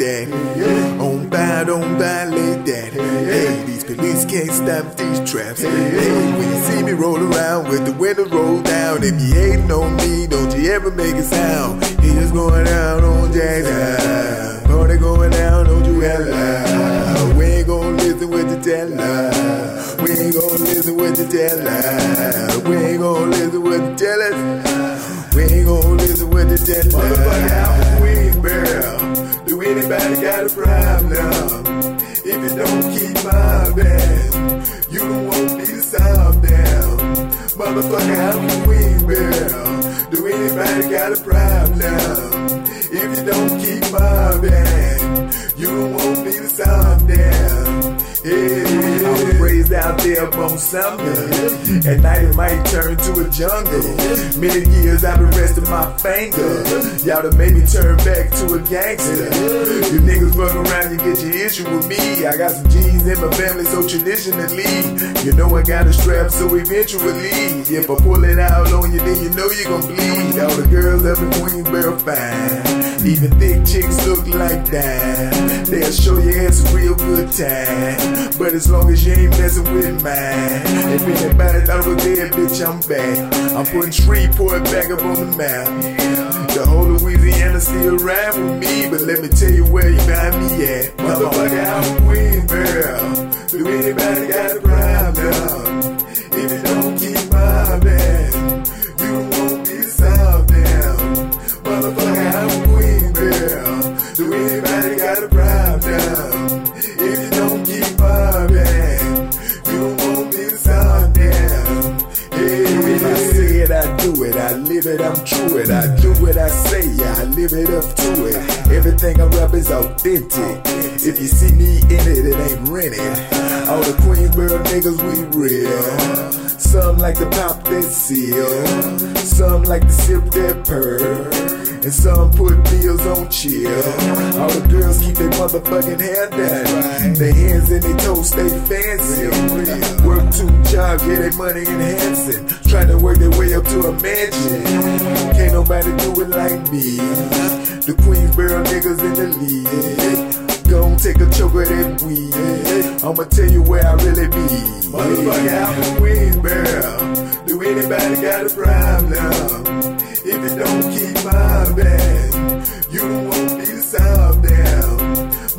On by, on by, like that. Hey, these police can't stop these traps. Hey, when you see me roll around with the window rolled down, if you hating on me, don't you ever make a sound. Here's going down on Jackson. Party going down, don't you hella. We ain't gonna listen what you tell us. We ain't gonna listen what you tell us. We ain't gonna listen what you tell us. We ain't gonna listen what you tell us. Motherfucker, I'm a Queensboro. Do anybody got a problem? If you don't keep my best, you won't be the sound down. Motherfucker, I'm a Queensboro. Do anybody got a problem? If you don't keep my band, you won't be the sound down. Yeah. Out there up on something. At night it might turn to a jungle. Many years I've been resting my finger. Y'all done made me turn back to a gangster. You niggas fuck around, you get your issue with me. I got some G's in my family, so traditionally, you know I got a strap, so eventually, if I pull it out on you, then you know you gon' bleed. All the girls up in Queensboro fine. Even thick chicks look like that. They'll show your ass a real good time. But as long as you ain't messing with mine, if anybody thought I was dead, bitch, I'm back. I'm putting Shreveport back up on the map. The whole Louisiana still ride with me, but let me tell you where you find me at. Motherfucker, I'm Queensboro. Do anybody got a problem? If you don't keep my band, you won't be down. Motherfucker, I'm Queensboro. Do anybody got a problem? Be south down. Hey, if I say it, I do it. I live it, I'm true it. I do what I say, I live it up to it. Everything I rap is authentic. If you see me in it, it ain't rented. All the Queensboro niggas, we real. Some like to pop that seal. Some like to sip that purr. And some put bills on chill. All the girls keep their motherfucking hair down. Their hands and their toes stay fancy. Work two jobs, get their money enhancing. Trying to work their way up to a mansion. Can't nobody do it like me. The Queensboro niggas in the league. Gon' take a choke of that weed. I'ma tell you where I really be. Motherfucker, I'm a Queensboro. Do anybody got a problem? You don't want me to sound down.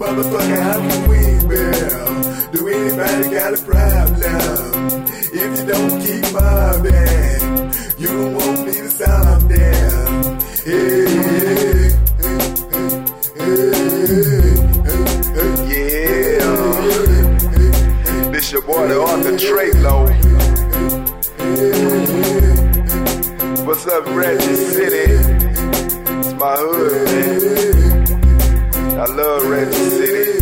Motherfucker, I'm a Queensboro. Do anybody got a problem? If you don't keep my band, you won't be to sound down. Hey, hey, Yeah. This your boy, the Arthur Trelo. What's up, Ratchet City? My hood, man. I love Ratchet City.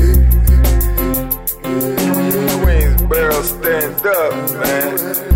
Queensboro stand up, man.